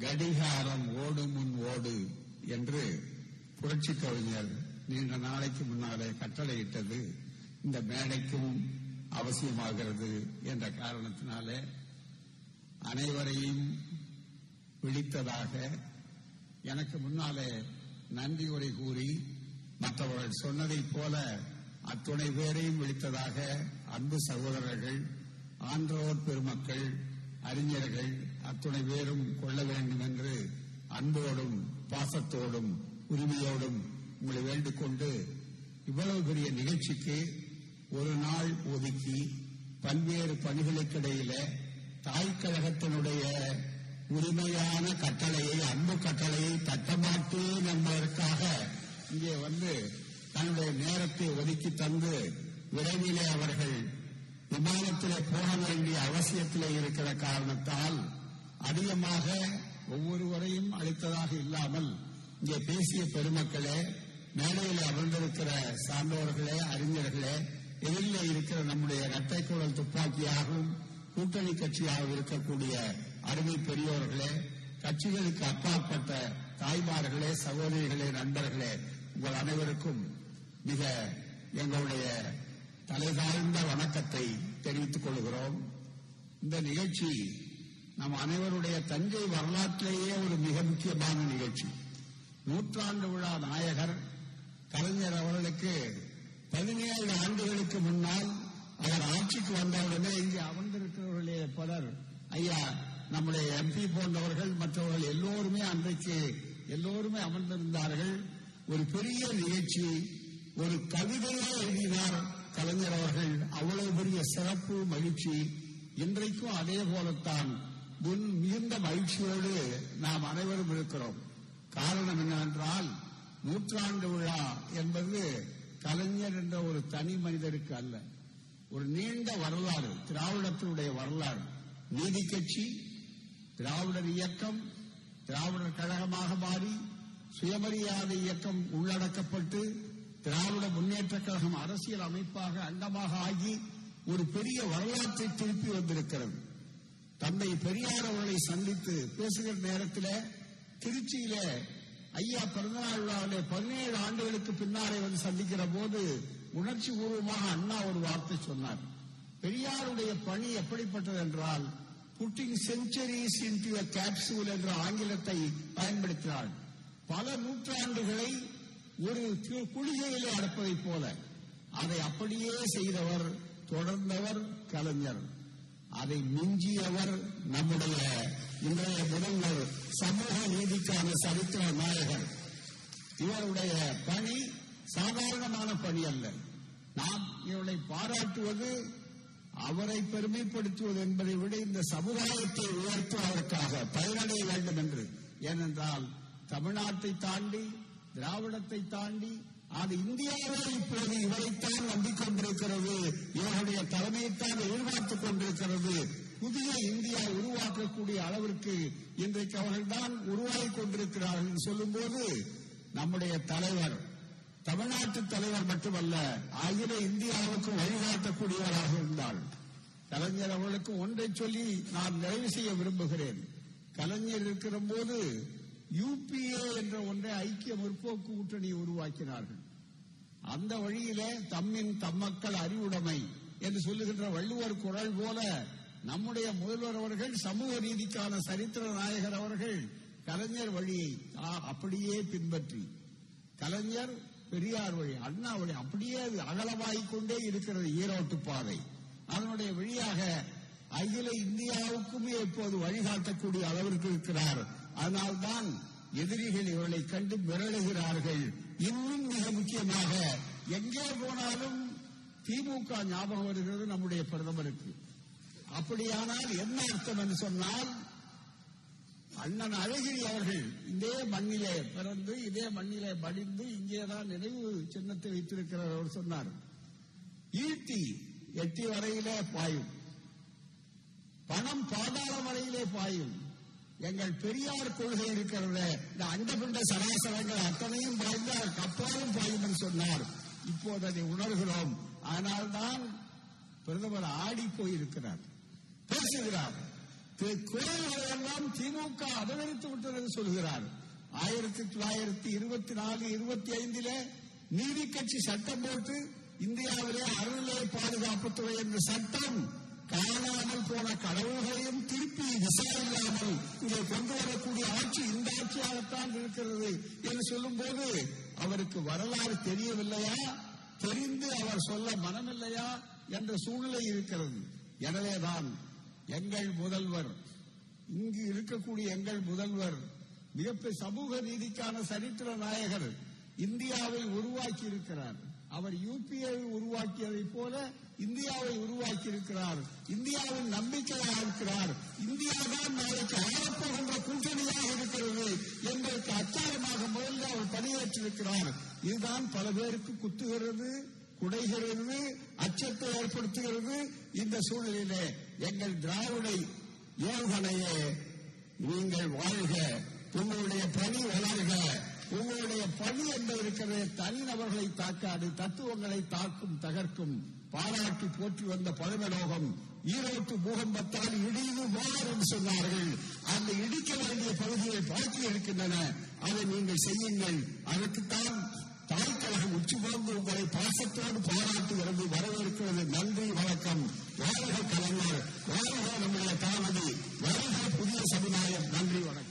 கடிகாரம் ஓடு முன் ஓடு என்று புரட்சி கவிஞர் நீண்ட நாளைக்கு முன்னாலே கட்டளையிட்டது. இந்த மேடைக்கும் அவசியமாகிறது என்ற காரணத்தினாலே அனைவரையும் விழித்ததாக எனக்கு முன்னாலே நன்றி உரை கூறி மற்றவர்கள் சொன்னதைப் போல அத்துணை பேரையும் விழித்ததாக அன்பு சகோதரர்கள் ஆன்றோர் பெருமக்கள் அறிஞர்கள் அத்துணை பேரும் கொள்ள வேண்டும் என்று அன்போடும் பாசத்தோடும் உரிமையோடும் உங்களை வேண்டிக் கொண்டு இவ்வளவு பெரிய நிகழ்ச்சிக்கு ஒரு நாள் ஒதுக்கி பல்வேறு பணிகளுக்கிடையில தாய் கழகத்தினுடைய உரிமையான கட்டளையை அன்பு கட்டளையை தட்டமாட்டேன் என்பதற்காக இங்கே வந்து தன்னுடைய நேரத்தை ஒதுக்கி தந்து விரைவிலே அவர்கள் விமானத்திலே போக வேண்டிய அவசியத்திலே இருக்கிற காரணத்தால் அதிகமாக ஒவ்வொருவரையும் அளித்ததாக இல்லாமல் இங்கே பேசிய பெருமக்களே மேடையில் அமர்ந்திருக்கிற சான்றோர்களே அறிஞர்களே எதிரில் இருக்கிற நம்முடைய இரட்டை குழல் துப்பாக்கியாகவும் கூட்டணி கட்சியாக இருக்கக்கூடிய அருமை பெரியோர்களே கட்சிகளுக்கு அப்பாற்பட்ட தாய்மார்களே சகோதரிகளே நண்பர்களே உங்கள் அனைவருக்கும் மிக எங்களுடைய தலைதாழ்ந்த வணக்கத்தை தெரிவித்துக் கொள்கிறோம். இந்த நிகழ்ச்சி நம் அனைவருடைய தஞ்சை வரலாற்றிலேயே ஒரு மிக முக்கியமான நிகழ்ச்சி. நூற்றாண்டு விழா நாயகர் கலைஞர் அவர்களுக்கு பதினேழு ஆண்டுகளுக்கு முன்னால் அவர் ஆட்சிக்கு வந்தவுடனே இங்கே அமர்ந்திருக்கிறவர்களே பலர் ஐயா நம்முடைய எம்பி போன்றவர்கள் மற்றவர்கள் எல்லோருமே அன்றைக்கு எல்லோருமே அமர்ந்திருந்தார்கள். ஒரு பெரிய நிகழ்ச்சி ஒரு கவிதையை எழுதினார் கலைஞர் அவர்கள். அவ்வளவு பெரிய சிறப்பு மகிழ்ச்சி. இன்றைக்கும் அதே போலத்தான். முன் மிகுந்த மகிழ்ச்சியோடு நாம் அனைவரும் இருக்கிறோம். காரணம் என்னவென்றால் நூற்றாண்டு விழா என்பது கலைஞர் என்ற ஒரு தனி மனிதருக்கு அல்ல. ஒரு நீண்ட வரலாறு திராவிடத்தினுடைய வரலாறு. நீதி கட்சி திராவிடர் இயக்கம் திராவிடர் கழகமாக மாறி சுயமரியாதை இயக்கம் உள்ளடக்கப்பட்டு திராவிட முன்னேற்ற கழகம் அரசியல் அமைப்பாக அங்கமாக ஆகி ஒரு பெரிய வரலாற்றை திருப்பி வந்திருக்கிறது. தந்தை பெரியார் அவர்களை சந்தித்து பேசுகிற நேரத்தில் திருச்சியில ஐயா பிறந்தநாள் விழாவிலே பதினேழு ஆண்டுகளுக்கு பின்னாலே வந்து சந்திக்கிற போது உணர்ச்சி பூர்வமாக அண்ணா ஒரு வார்த்தை சொன்னார். பெரியாருடைய பணி எப்படிப்பட்டது என்றால் புட்டிங் செஞ்சுரிஸ் இன்டு கேப்சூல் என்ற ஆங்கிலத்தை பயன்படுத்தினார். பல நூற்றாண்டுகளை ஒரு கு- குளிகையிலே அடப்பதைப் போல அதை அப்படியே செய்தவர் தொடர்ந்தவர் கலைஞர். அதை மிஞ்சியவர் நம்முடைய இன்றைய முதல்வர் சமூக நீதிக்கான சரித்திர நாயகர். இவருடைய பணி சாதாரணமான பணி அல்ல. நாம் இவரை பாராட்டுவது அவரை பெருமைப்படுத்துவது என்பதை விட இந்த சமுதாயத்தை உயர்த்துவதற்காக பயனடைய வேண்டும் என்று. ஏனென்றால் தமிழ்நாட்டை தாண்டி திராவிடத்தை தாண்டி அது இந்தியாவே இப்போது இவரைத்தான் நம்பிக்கொண்டிருக்கிறது. இவருடைய தலைமையைத்தான் எதிர்பார்த்துக் கொண்டிருக்கிறது. புதிய இந்தியா உருவாக்கக்கூடிய அளவிற்கு இன்றைக்கு அவர்கள்தான் உருவாகிக் கொண்டிருக்கிறார்கள் சொல்லும்போது நம்முடைய தலைவர் தமிழ்நாட்டு தலைவர் மட்டுமல்ல அகில இந்தியாவுக்கு வழிகாட்டக்கூடியவராக இருந்தால் கலைஞர் அவர்களுக்கு ஒன்றை சொல்லி நான் நிறைவு செய்ய விரும்புகிறேன். கலைஞர் இருக்கிற போது யூபிஏ என்ற ஒன்றை ஐக்கிய முற்போக்கு கூட்டணி உருவாக்கினார்கள். அந்த வழியிலே தம்மின் தம்மக்கள் அறிவுடைமை என்று சொல்லுகின்ற வள்ளுவர் குரல் போல நம்முடைய முதல்வர் அவர்கள் சமூக நீதிக்கான சரித்திர நாயகர் அவர்கள் கலைஞர் வழியை ஆ- அப்படியே பின்பற்றி. கலைஞர் பெரியார் வழி அண்ணா வழி அப்படியே அது அகலமாகிக் கொண்டே இருக்கிறது ஈரோட்டு பாதை. அதனுடைய வழியாக அகில இந்தியாவுக்குமே இப்போது வழிகாட்டக்கூடிய அளவிற்கு இருக்கிறார் அதனால்தான் எதிரிகள் இவர்களை கண்டு மிரளுகிறார்கள் இன்னும் மிக முக்கியமாக எங்கே போனாலும் திமுக ஞாபகம் வருகிறது நம்முடைய பிரதமருக்கு. அப்படியானால் என்ன அர்த்தம் என்று சொன்னால் அண்ணன் அழகிரி அவர்கள் இதே மண்ணிலே பிறந்து இதே மண்ணிலே படிந்து இங்கேதான் நினைவு சின்னத்தை வைத்திருக்கிறார் அவர் சொன்னார். ஈட்டி எட்டி வரையிலே பாயும். பணம் பாதாள வரையிலே பாயும். எங்கள் பெரியார் கொள்கை இருக்கிறது இந்த அண்டபிண்ட சராசரங்கள் அத்தனையும் பாய்ந்து அதற்கு அப்பாலும் பாயும் சொன்னார். இப்போது அதை உணர்கிறோம். அதனால்தான் பிரதமர் ஆடி போயிருக்கிறார். பேசுகிறார். குறைகளை எல்லாம் திமுக அபகரித்து விட்டது என்று சொல்கிறார். ஆயிரத்தி தொள்ளாயிரத்தி இருபத்தி நாலு இருபத்தி ஐந்தில நீதி கட்சி சட்டம் போட்டு இந்தியாவிலே அறநிலை பாதுகாப்புத்துறை என்ற சட்டம் காணாமல் போன கடவுள்களையும் திருப்பி விசாரில்லாமல் இதை கொண்டு வரக்கூடிய ஆட்சி இந்த ஆட்சியாகத்தான் இருக்கிறது என்று சொல்லும் போது அவருக்கு வரலாறு தெரியவில்லையா? தெரிந்து அவர் சொல்ல மனமில்லையா என்ற சூழ்நிலை இருக்கிறது. எனவேதான் எங்கள் முதல்வர் இங்கு இருக்கக்கூடிய எங்கள் முதல்வர் மிகப்பெரிய சமூக நீதிக்கான சரித்திர நாயகர் இந்தியாவை உருவாக்கி இருக்கிறார் அவர் யூபிஐ உருவாக்கியதை போல இந்தியாவை உருவாக்கி இருக்கிறார் இந்தியாவின் நம்பிக்கையாக இருக்கிறார். இந்தியா தான் நாளைக்கு ஆளப்போகின்ற கூட்டணியாக இருக்கிறது என்பதற்கு அச்சாரமாக முதல்ல அவர் பணியேற்றிருக்கிறார் இதுதான் பல பேருக்கு குத்துகிறது குடைகிறது அச்சத்தை ஏற்படுத்துகிறது இந்த சூழ்நிலையிலே. எங்கள் திராவிடை ஏவுகணையே நீங்கள் வாழ்க உங்களுடைய பணி வளர்க. உங்களுடைய பணி என்று இருக்கிறது. தனிநபர்களை தாக்காது தத்துவங்களை தாக்கும் தகர்க்கும். பாராட்டி போற்றி வந்த பழமலோகம் ஈரோட்டு பூகம்பத்தால் இடிந்து மாறும் சொன்னார்கள். அந்த இடிக்க வேண்டிய பகுதியை பாக்கி இருக்கின்றன. அதை நீங்கள் செய்யுங்கள். அதற்குத்தான் தாய்க்கழகம் உச்சி பிறந்து உங்களை பாசத்தோடு பாராட்டுகிறது வரவேற்கிறது. நன்றி வணக்கம். வாழ்க கலைஞர். வாழ்க நம்முடைய தாமதி வாழ்க புதிய சமுதாயம் நன்றி வணக்கம்.